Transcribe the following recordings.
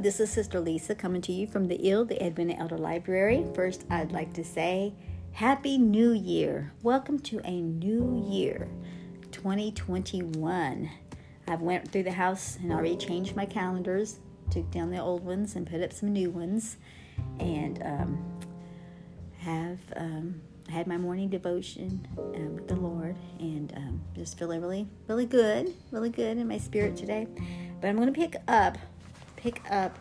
this is Sister Lisa coming to you from the IL, the Edwina Elder Library. First, I'd like to say Happy New Year. Welcome to a new year, 2021. I've went through the house and already changed my calendars, took down the old ones and put up some new ones, and um, have um, had my morning devotion um, with the Lord, and um, just feeling really, really good, really good in my spirit today. But I'm going to pick up pick up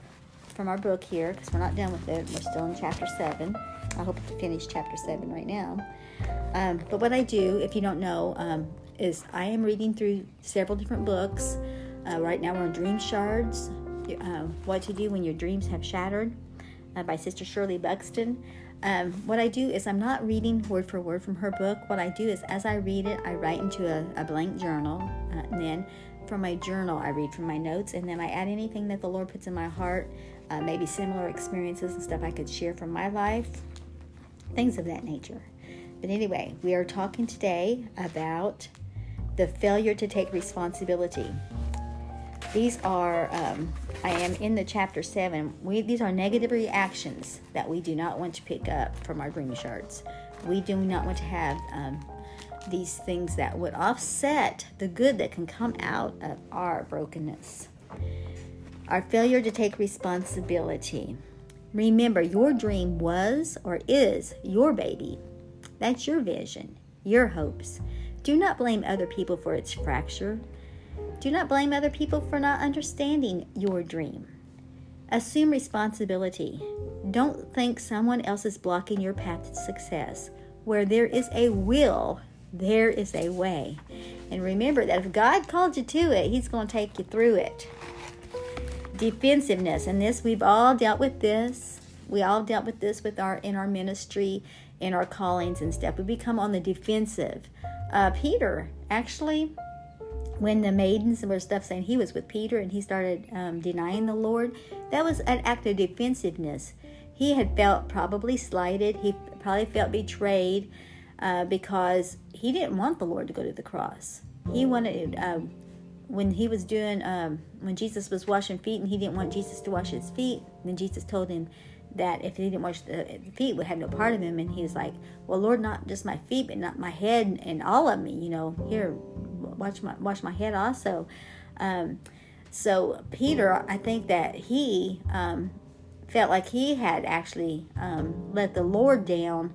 from our book here because we're not done with it. We're still in chapter 7. I hope to finish chapter 7 right now. Um, but what I do, if you don't know, um, is I am reading through several different books. Uh, right now we're on Dream Shards uh, What to Do When Your Dreams Have Shattered uh, by Sister Shirley Buxton. Um, what I do is I'm not reading word for word from her book. What I do is as I read it, I write into a, a blank journal, uh, and then from my journal. I read from my notes and then I add anything that the Lord puts in my heart, uh, maybe similar experiences and stuff I could share from my life, things of that nature. But anyway, we are talking today about the failure to take responsibility. These are, um, I am in the chapter 7. We, these are negative reactions that we do not want to pick up from our dream shards. We do not want to have um, these things that would offset the good that can come out of our brokenness. Our failure to take responsibility. Remember, your dream was or is your baby. That's your vision, your hopes. Do not blame other people for its fracture. Do not blame other people for not understanding your dream. Assume responsibility. Don't think someone else is blocking your path to success. Where there is a will, there is a way. And remember that if God called you to it, He's going to take you through it. Defensiveness, and this we've all dealt with this. We all dealt with this with our in our ministry, in our callings and stuff. We become on the defensive. Uh, Peter actually, when the maidens were stuff saying he was with Peter and he started um, denying the Lord, that was an act of defensiveness. He had felt probably slighted. He probably felt betrayed uh, because he didn't want the Lord to go to the cross. He wanted, uh, when he was doing, um, when Jesus was washing feet and he didn't want Jesus to wash his feet, then Jesus told him that if he didn't wash the feet, would have no part of him. And he was like, well, Lord, not just my feet, but not my head and all of me, you know, here, wash my, wash my head also. Um, so Peter, I think that he um, felt like he had actually um, let the Lord down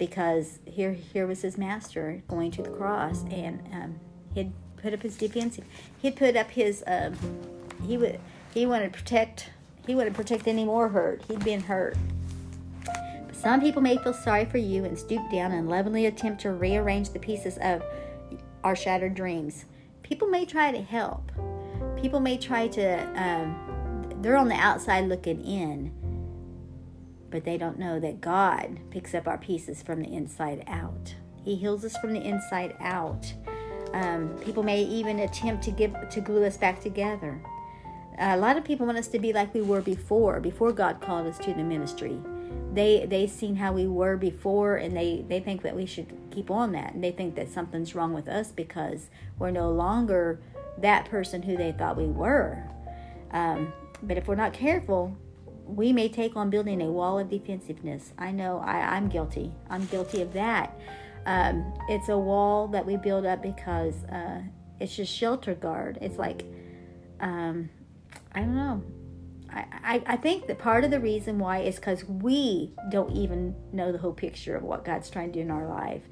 because here here was his master going to the cross, and um, he'd put up his defensive. He'd put up his um, he would he wanted to protect he wouldn't protect any more hurt. He'd been hurt. But some people may feel sorry for you and stoop down and lovingly attempt to rearrange the pieces of our shattered dreams. People may try to help. People may try to. Um, they're on the outside looking in but they don't know that God picks up our pieces from the inside out. He heals us from the inside out. Um, people may even attempt to give to glue us back together. a lot of people want us to be like we were before, before God called us to the ministry. They they seen how we were before, and they they think that we should keep on that, and they think that something's wrong with us because we're no longer that person who they thought we were. Um, but if we're not careful, we may take on building a wall of defensiveness. I know I, am guilty. I'm guilty of that. Um, it's a wall that we build up because uh, it's just shelter guard. It's like, um, I don't know. I, I, I think that part of the reason why is because we don't even know the whole picture of what God's trying to do in our life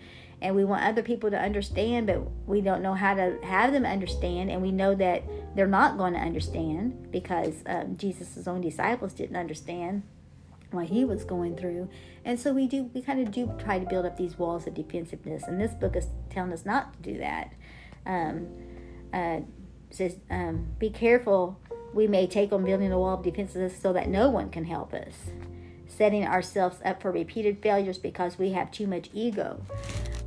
and we want other people to understand, but we don't know how to have them understand, and we know that they're not going to understand because um, Jesus' own disciples didn't understand what he was going through, and so we do we kind of do try to build up these walls of defensiveness, and this book is telling us not to do that. Um, uh, says, um, "Be careful. We may take on building a wall of defensiveness so that no one can help us." setting ourselves up for repeated failures because we have too much ego.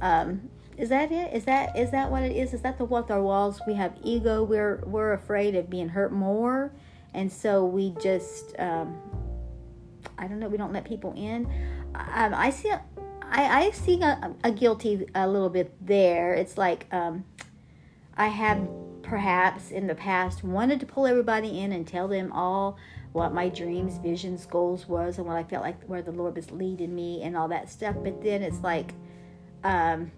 Um, is that it? Is that is that what it is? Is that the what our walls? We have ego. We're we're afraid of being hurt more, and so we just um, I don't know. We don't let people in. Um, I see. A, I, I see a, a, guilty a little bit there. It's like um, I have perhaps in the past wanted to pull everybody in and tell them all what my dreams, visions, goals was, and what I felt like where the Lord was leading me and all that stuff. But then it's like, um,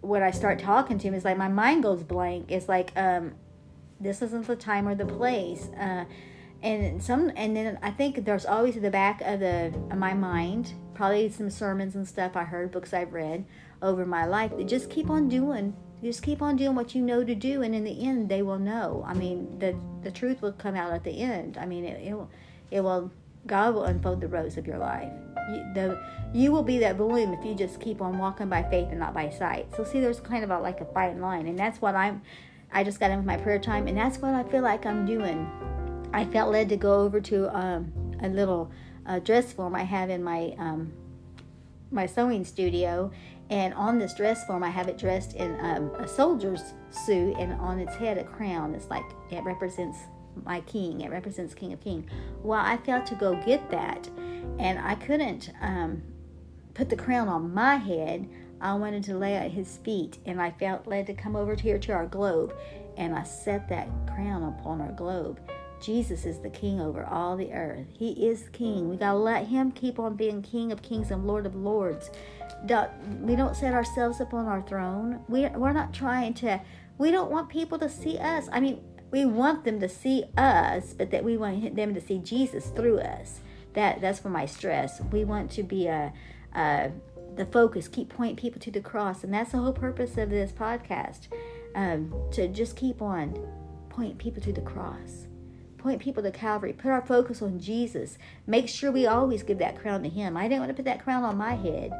when I start talking to him, it's like my mind goes blank. It's like, um, this isn't the time or the place. Uh, and some, and then I think there's always the back of the of my mind, probably some sermons and stuff I heard, books I've read over my life. That just keep on doing just keep on doing what you know to do and in the end they will know i mean the the truth will come out at the end i mean it, it will it will god will unfold the rose of your life. You, the you will be that bloom if you just keep on walking by faith and not by sight. So see there's kind of a, like a fine line and that's what i'm i just got in with my prayer time and that's what i feel like i'm doing. I felt led to go over to um, a little uh, dress form i have in my um, my sewing studio and on this dress form, I have it dressed in um, a soldier's suit, and on its head a crown. It's like it represents my king. It represents King of King. Well, I felt to go get that, and I couldn't um, put the crown on my head. I wanted to lay at his feet, and I felt led to come over here to our globe, and I set that crown upon our globe. Jesus is the king over all the earth. He is king. We got to let him keep on being king of kings and lord of lords we don't set ourselves up on our throne. We, we're not trying to, we don't want people to see us. I mean, we want them to see us, but that we want them to see Jesus through us. That that's for my stress. We want to be a, a the focus, keep pointing people to the cross, and that's the whole purpose of this podcast. Um, to just keep on point people to the cross, point people to Calvary, put our focus on Jesus. Make sure we always give that crown to Him. I didn't want to put that crown on my head.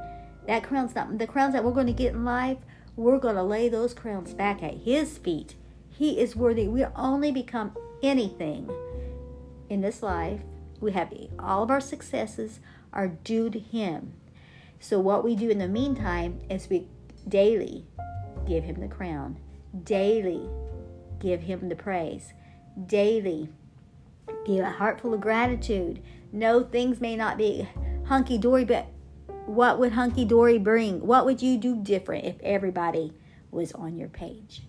That crown's not the crowns that we're going to get in life. We're going to lay those crowns back at His feet. He is worthy. We only become anything in this life. We have all of our successes are due to Him. So what we do in the meantime is we daily give Him the crown. Daily give Him the praise. Daily give a heart full of gratitude. No, things may not be hunky dory, but what would hunky dory bring? What would you do different if everybody was on your page?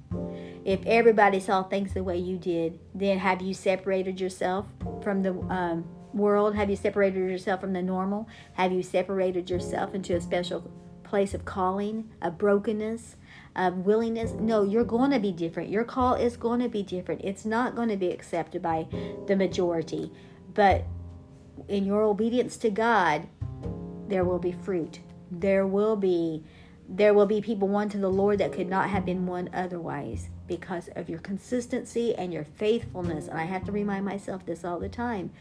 If everybody saw things the way you did, then have you separated yourself from the um, world? Have you separated yourself from the normal? Have you separated yourself into a special place of calling, of brokenness, of willingness? No, you're going to be different. Your call is going to be different. It's not going to be accepted by the majority. But in your obedience to God, there will be fruit. There will be there will be people won to the Lord that could not have been won otherwise because of your consistency and your faithfulness. And I have to remind myself this all the time.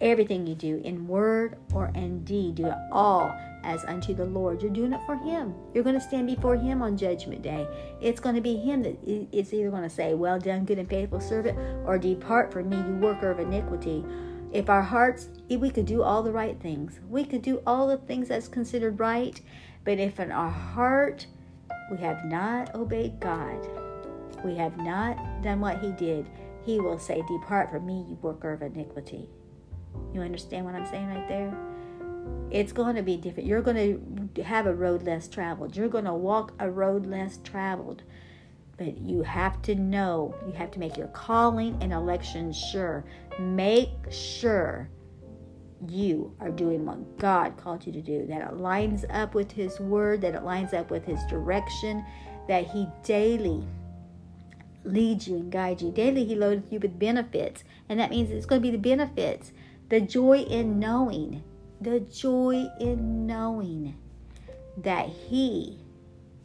Everything you do in word or in deed, do it all as unto the Lord. You're doing it for Him. You're going to stand before Him on Judgment Day. It's going to be Him that is either going to say, Well done, good and faithful servant, or depart from me, you worker of iniquity if our hearts, if we could do all the right things, we could do all the things that's considered right, but if in our heart we have not obeyed God, we have not done what He did, He will say, Depart from me, you worker of iniquity. You understand what I'm saying right there? It's going to be different. You're going to have a road less traveled. You're going to walk a road less traveled. But you have to know, you have to make your calling and election sure. Make sure you are doing what God called you to do, that it lines up with His word, that it lines up with His direction, that He daily leads you and guides you. Daily, He loads you with benefits, and that means it's going to be the benefits, the joy in knowing, the joy in knowing that He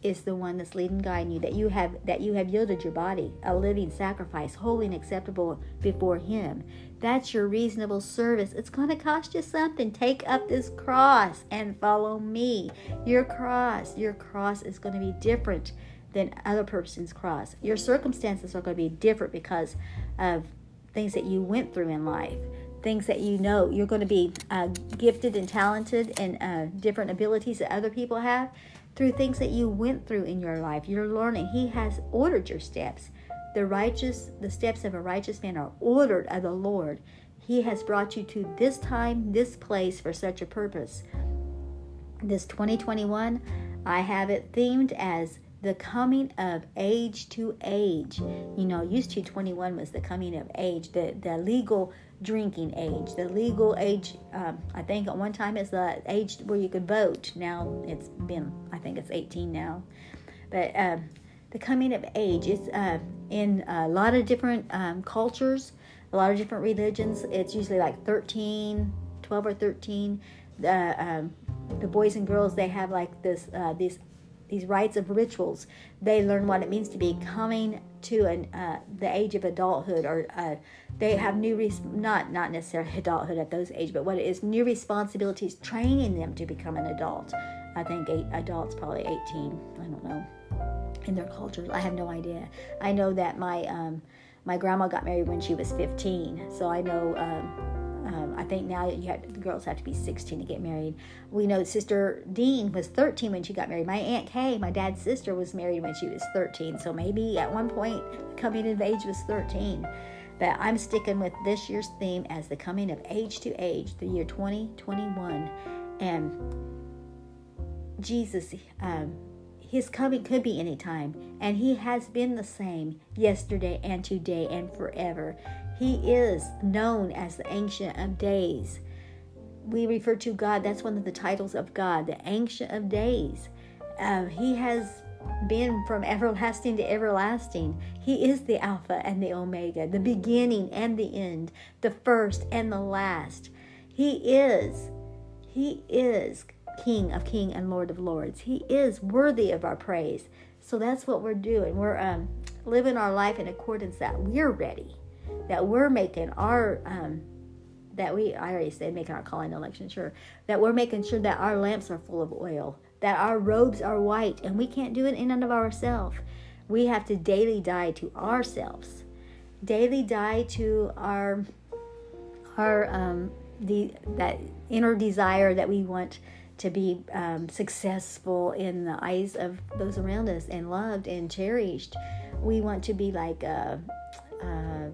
is the one that's leading guiding you that you have that you have yielded your body a living sacrifice holy and acceptable before him. That's your reasonable service. It's going to cost you something. Take up this cross and follow me. Your cross your cross is going to be different than other person's cross. Your circumstances are going to be different because of things that you went through in life things that you know. You're going to be uh, gifted and talented and uh, different abilities that other people have through things that you went through in your life. You're learning. He has ordered your steps. The righteous, the steps of a righteous man are ordered of the Lord. He has brought you to this time, this place for such a purpose. This 2021, I have it themed as the coming of age to age. You know, used to 21 was the coming of age, the, the legal drinking age, the legal age. Um, I think at one time it's the age where you could vote. Now it's been, I think it's 18 now. But um, the coming of age is uh, in a lot of different um, cultures, a lot of different religions. It's usually like 13, 12 or 13. The, um, the boys and girls, they have like this, uh, these these rites of rituals, they learn what it means to be coming to an, uh, the age of adulthood, or uh, they have new res- not not necessarily adulthood at those age, but what it is new responsibilities, training them to become an adult. I think eight adults probably 18. I don't know in their cultures. I have no idea. I know that my um, my grandma got married when she was 15, so I know. Um, um, I think now you the girls have to be 16 to get married. We know Sister Dean was 13 when she got married. My Aunt Kay, my dad's sister, was married when she was 13. So maybe at one point, coming of age was 13. But I'm sticking with this year's theme as the coming of age to age, the year 2021. And Jesus, um, his coming could be any time, and he has been the same yesterday and today and forever. He is known as the Ancient of Days. We refer to God, that's one of the titles of God, the Ancient of Days. Uh, he has been from everlasting to everlasting. He is the Alpha and the Omega, the beginning and the end, the first and the last. He is, He is King of King and Lord of Lords. He is worthy of our praise. So that's what we're doing. We're um, living our life in accordance that we're ready that we're making our um, that we I already said making our calling election sure that we're making sure that our lamps are full of oil, that our robes are white, and we can't do it in and of ourselves. We have to daily die to ourselves, daily die to our our um, the that inner desire that we want to be um, successful in the eyes of those around us and loved and cherished. We want to be like. Uh, uh,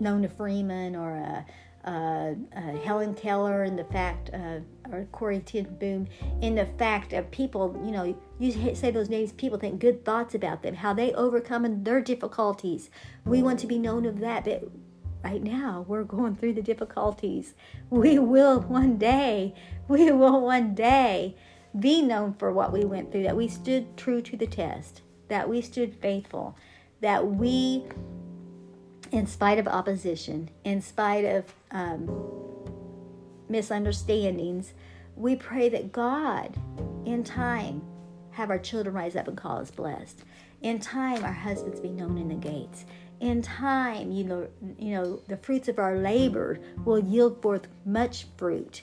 Nona Freeman or a, a, a Helen Keller and the fact, uh, or Corrie ten Boom, in the fact of people, you know, you say those names, people think good thoughts about them, how they overcome their difficulties. We want to be known of that, but right now we're going through the difficulties. We will one day, we will one day be known for what we went through, that we stood true to the test, that we stood faithful, that we in spite of opposition, in spite of um, misunderstandings, we pray that God, in time, have our children rise up and call us blessed. In time, our husbands be known in the gates. In time, you know, you know, the fruits of our labor will yield forth much fruit.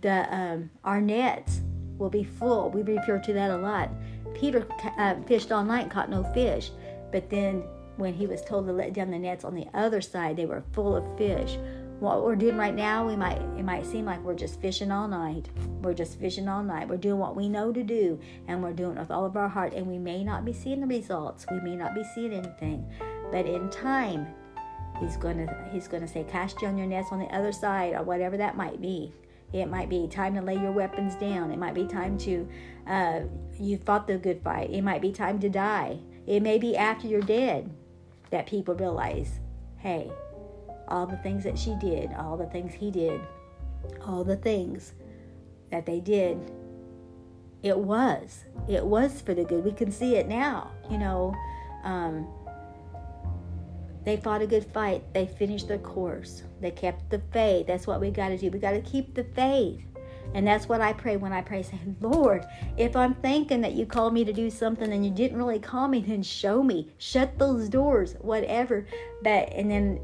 The um, our nets will be full. We refer to that a lot. Peter uh, fished all night, caught no fish, but then when he was told to let down the nets on the other side, they were full of fish. What we're doing right now, we might it might seem like we're just fishing all night. We're just fishing all night. We're doing what we know to do, and we're doing it with all of our heart. And we may not be seeing the results. We may not be seeing anything, but in time, he's gonna he's gonna say, "Cast down your nets on the other side," or whatever that might be. It might be time to lay your weapons down. It might be time to, uh, you fought the good fight. It might be time to die. It may be after you're dead that people realize hey, all the things that she did, all the things he did, all the things that they did, it was. It was for the good. We can see it now. You know, um, they fought a good fight. They finished their course. They kept the faith. That's what we got to do. We got to keep the faith. And that's what I pray when I pray, saying, Lord, if I'm thinking that you called me to do something and you didn't really call me, then show me. Shut those doors, whatever. But, and then,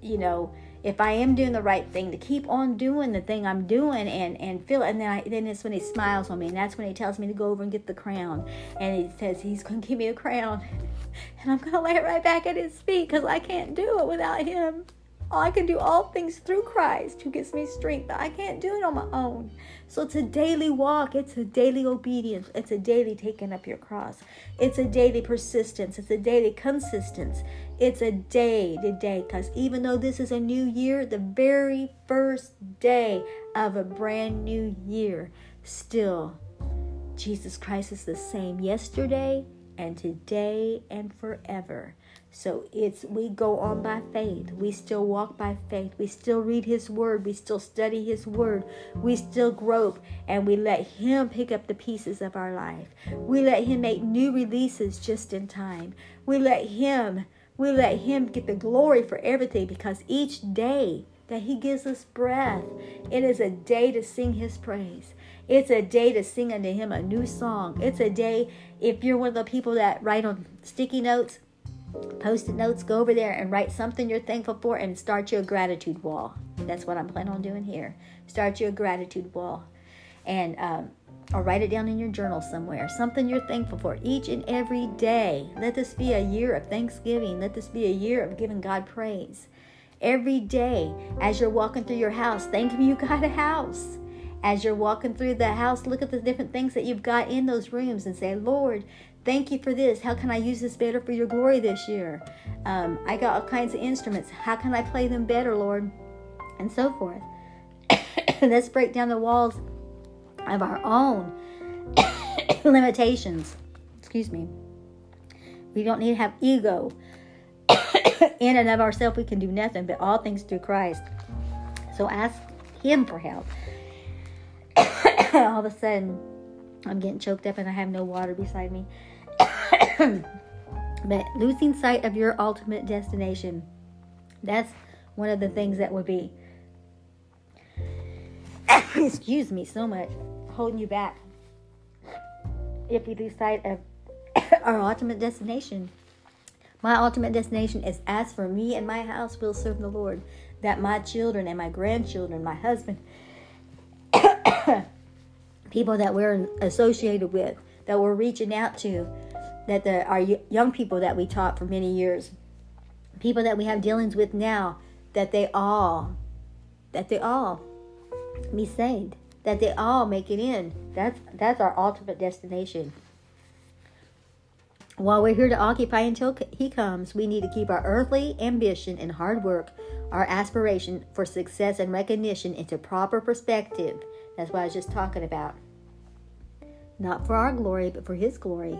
you know, if I am doing the right thing, to keep on doing the thing I'm doing and, and feel and then I then it's when he smiles on me and that's when he tells me to go over and get the crown. And he says he's gonna give me a crown and I'm gonna lay it right back at his feet because I can't do it without him. I can do all things through Christ who gives me strength. I can't do it on my own. So it's a daily walk. It's a daily obedience. It's a daily taking up your cross. It's a daily persistence. It's a daily consistency. It's a day to day. Because even though this is a new year, the very first day of a brand new year, still, Jesus Christ is the same yesterday, and today and forever. So it's we go on by faith. We still walk by faith. We still read his word. We still study his word. We still grope and we let him pick up the pieces of our life. We let him make new releases just in time. We let him we let him get the glory for everything because each day that he gives us breath, it is a day to sing his praise. It's a day to sing unto him a new song. It's a day if you're one of the people that write on sticky notes, post-it notes go over there and write something you're thankful for and start your gratitude wall. That's what i'm planning on doing here. Start your gratitude wall and um, or write it down in your journal somewhere. Something you're thankful for each and every day. Let this be a year of thanksgiving. Let this be a year of giving god praise. Every day as you're walking through your house thank him you got a house. As you're walking through the house look at the different things that you've got in those rooms and say lord Thank you for this. How can I use this better for your glory this year? Um, I got all kinds of instruments. How can I play them better, Lord? And so forth. Let's break down the walls of our own limitations. Excuse me. We don't need to have ego. In and of ourselves, we can do nothing, but all things through Christ. So ask Him for help. all of a sudden, I'm getting choked up and I have no water beside me. but losing sight of your ultimate destination, that's one of the things that would be, excuse me, so much holding you back. If we lose sight of our ultimate destination, my ultimate destination is as for me and my house will serve the Lord, that my children and my grandchildren, my husband, people that we're associated with, that we're reaching out to, that the our young people that we taught for many years, people that we have dealings with now, that they all, that they all be saved, that they all make it in. That's that's our ultimate destination. While we're here to occupy until He comes, we need to keep our earthly ambition and hard work, our aspiration for success and recognition into proper perspective. That's what I was just talking about. Not for our glory, but for His glory.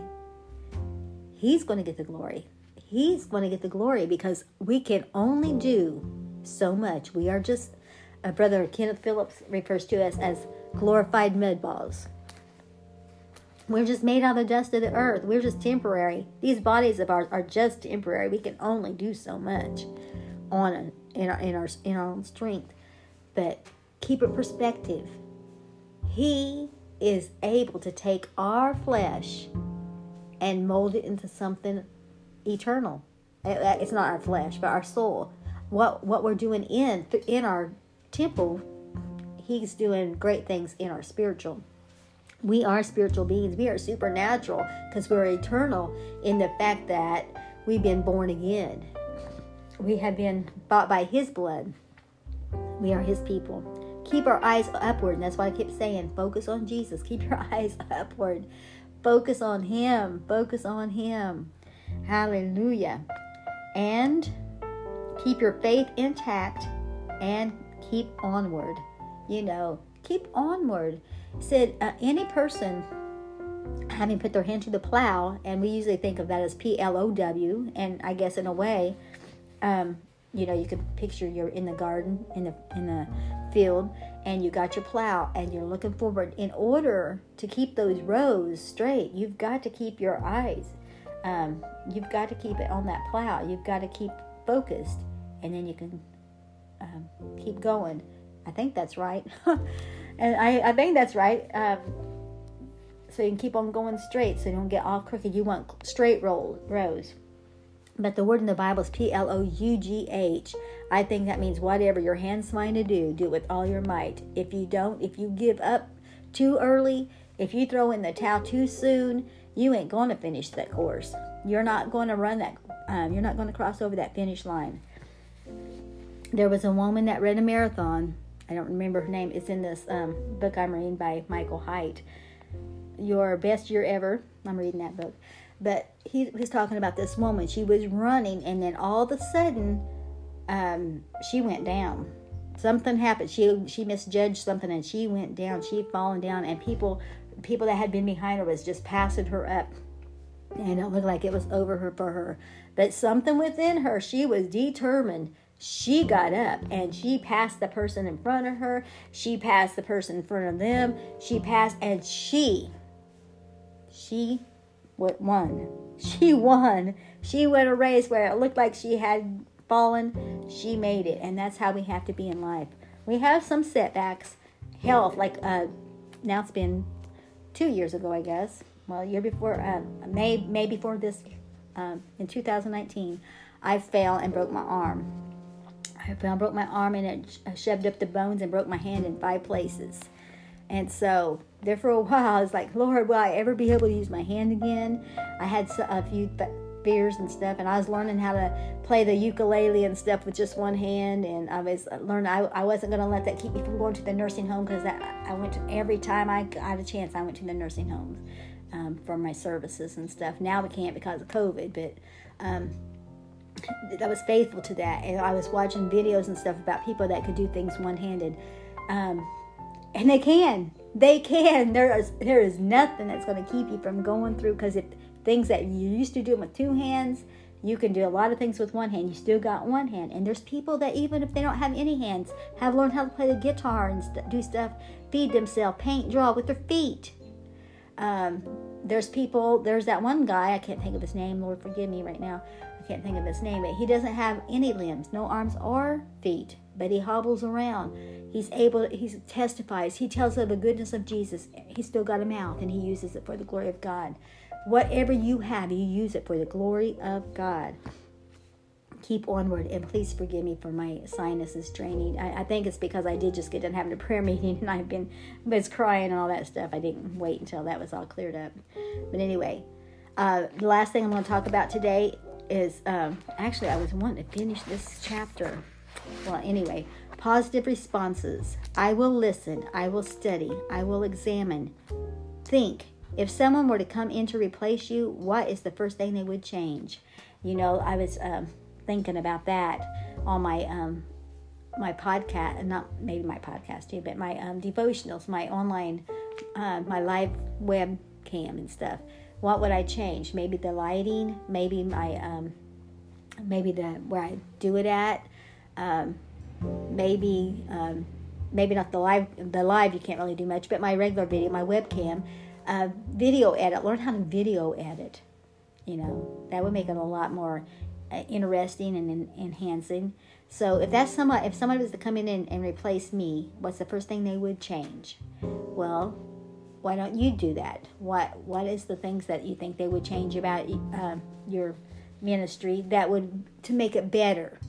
He's going to get the glory. He's going to get the glory because we can only do so much. We are just, uh, Brother Kenneth Phillips refers to us as glorified mud balls. We're just made out of the dust of the earth. We're just temporary. These bodies of ours are just temporary. We can only do so much on in our in our in our own strength. But keep it perspective. He is able to take our flesh and mold it into something eternal. It's not our flesh, but our soul. What what we're doing in in our temple, He's doing great things in our spiritual. We are spiritual beings. We are supernatural because we're eternal in the fact that we've been born again. We have been bought by His blood. We are His people. Keep our eyes upward. And that's why I keep saying, focus on Jesus. Keep your eyes upward. Focus on Him. Focus on Him. Hallelujah. And keep your faith intact and keep onward. You know, keep onward. Said uh, any person having put their hand to the plow, and we usually think of that as P L O W, and I guess in a way, um, you know, you can picture you're in the garden in the in the field and you got your plow and you're looking forward. In order to keep those rows straight you've got to keep your eyes um, you've got to keep it on that plow. You've got to keep focused and then you can um, keep going. I think that's right. And I, I think that's right. Um, so you can keep on going straight so you don't get all crooked. You want straight roll rows but the word in the Bible is P L O U G H. I think that means whatever your hands find to do, do it with all your might. If you don't, if you give up too early, if you throw in the towel too soon, you ain't going to finish that course. You're not going to run that, um, you're not going to cross over that finish line. There was a woman that ran a marathon. I don't remember her name. It's in this um, book I'm reading by Michael Hyatt. Your best year ever. I'm reading that book. But he was talking about this woman. She was running, and then all of a sudden, um, she went down. Something happened. She she misjudged something, and she went down. She fallen down, and people people that had been behind her was just passing her up. and it looked like it was over her for her. But something within her, she was determined. She got up and she passed the person in front of her. She passed the person in front of them. She passed and she, she won. She won. She won a race where it looked like she had fallen. She made it. And that's how we have to be in life. We have some setbacks. Health, like uh, now it's been two years ago, I guess well, year before, uh, May, May before this, um, in 2019, I fell and broke my arm. I fell and broke my arm and it shoved up the bones and broke my hand in five places. And so there for a while, I was like, Lord, will I ever be able to use my hand again? I had a few fears and stuff, and I was learning how to play the ukulele and stuff with just one hand. And I was learning I, I wasn't going to let that keep me from going to the nursing home because I went to, every time I got a chance, I went to the nursing homes um, for my services and stuff. Now we can't because of COVID, but um, I was faithful to that. And I was watching videos and stuff about people that could do things one handed. Um, and they can. They can. There is there is nothing that's going to keep you from going through because if things that you used to do with two hands, you can do a lot of things with one hand. You still got one hand. And there's people that even if they don't have any hands, have learned how to play the guitar and st- do stuff, feed themselves, paint, draw with their feet. Um, there's people, there's that one guy, I can't think of his name, Lord forgive me right now, I can't think of his name, but he doesn't have any limbs, no arms or feet, but he hobbles around. He's able, he testifies, he tells of the goodness of Jesus. He's still got a mouth and he uses it for the glory of God. Whatever you have, you use it for the glory of God keep onward and please forgive me for my sinuses draining. I, I, think it's because I did just get done having a prayer meeting and I've been was crying and all that stuff. I didn't wait until that was all cleared up. But anyway, uh, the last thing I'm going to talk about today is um, actually I was wanting to finish this chapter. Well, anyway, positive responses. I will listen. I will study. I will examine. Think. If someone were to come in to replace you, what is the first thing they would change? You know, I was um, thinking about that on my um, my podcast, not maybe my podcast too, but my um, devotionals, my online, uh, my live webcam and stuff. What would I change? Maybe the lighting, maybe my, um, maybe the where I do it at, um, maybe, um, maybe not the live. The live you can't really do much, but my regular video, my webcam, uh, video edit. Learn how to video edit. You know that would make it a lot more uh, interesting and enhancing. So if that's someone, if somebody was to come in and, and replace me, what's the first thing they would change? Well, why don't you do that? What What is the things that you think they would change about uh, your ministry that would to make it better,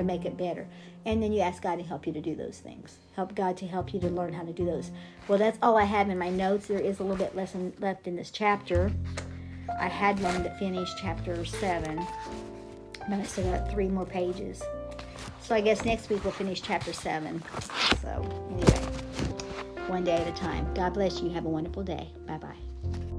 to make it better? And then you ask God to help you to do those things. Help God to help you to learn how to do those. Well, that's all I have in my notes. There is a little bit lesson left in this chapter. I had one to finish chapter seven, but I still got three more pages. So I guess next week we'll finish chapter seven. So anyway, one day at a time. God bless you. Have a wonderful day. Bye bye.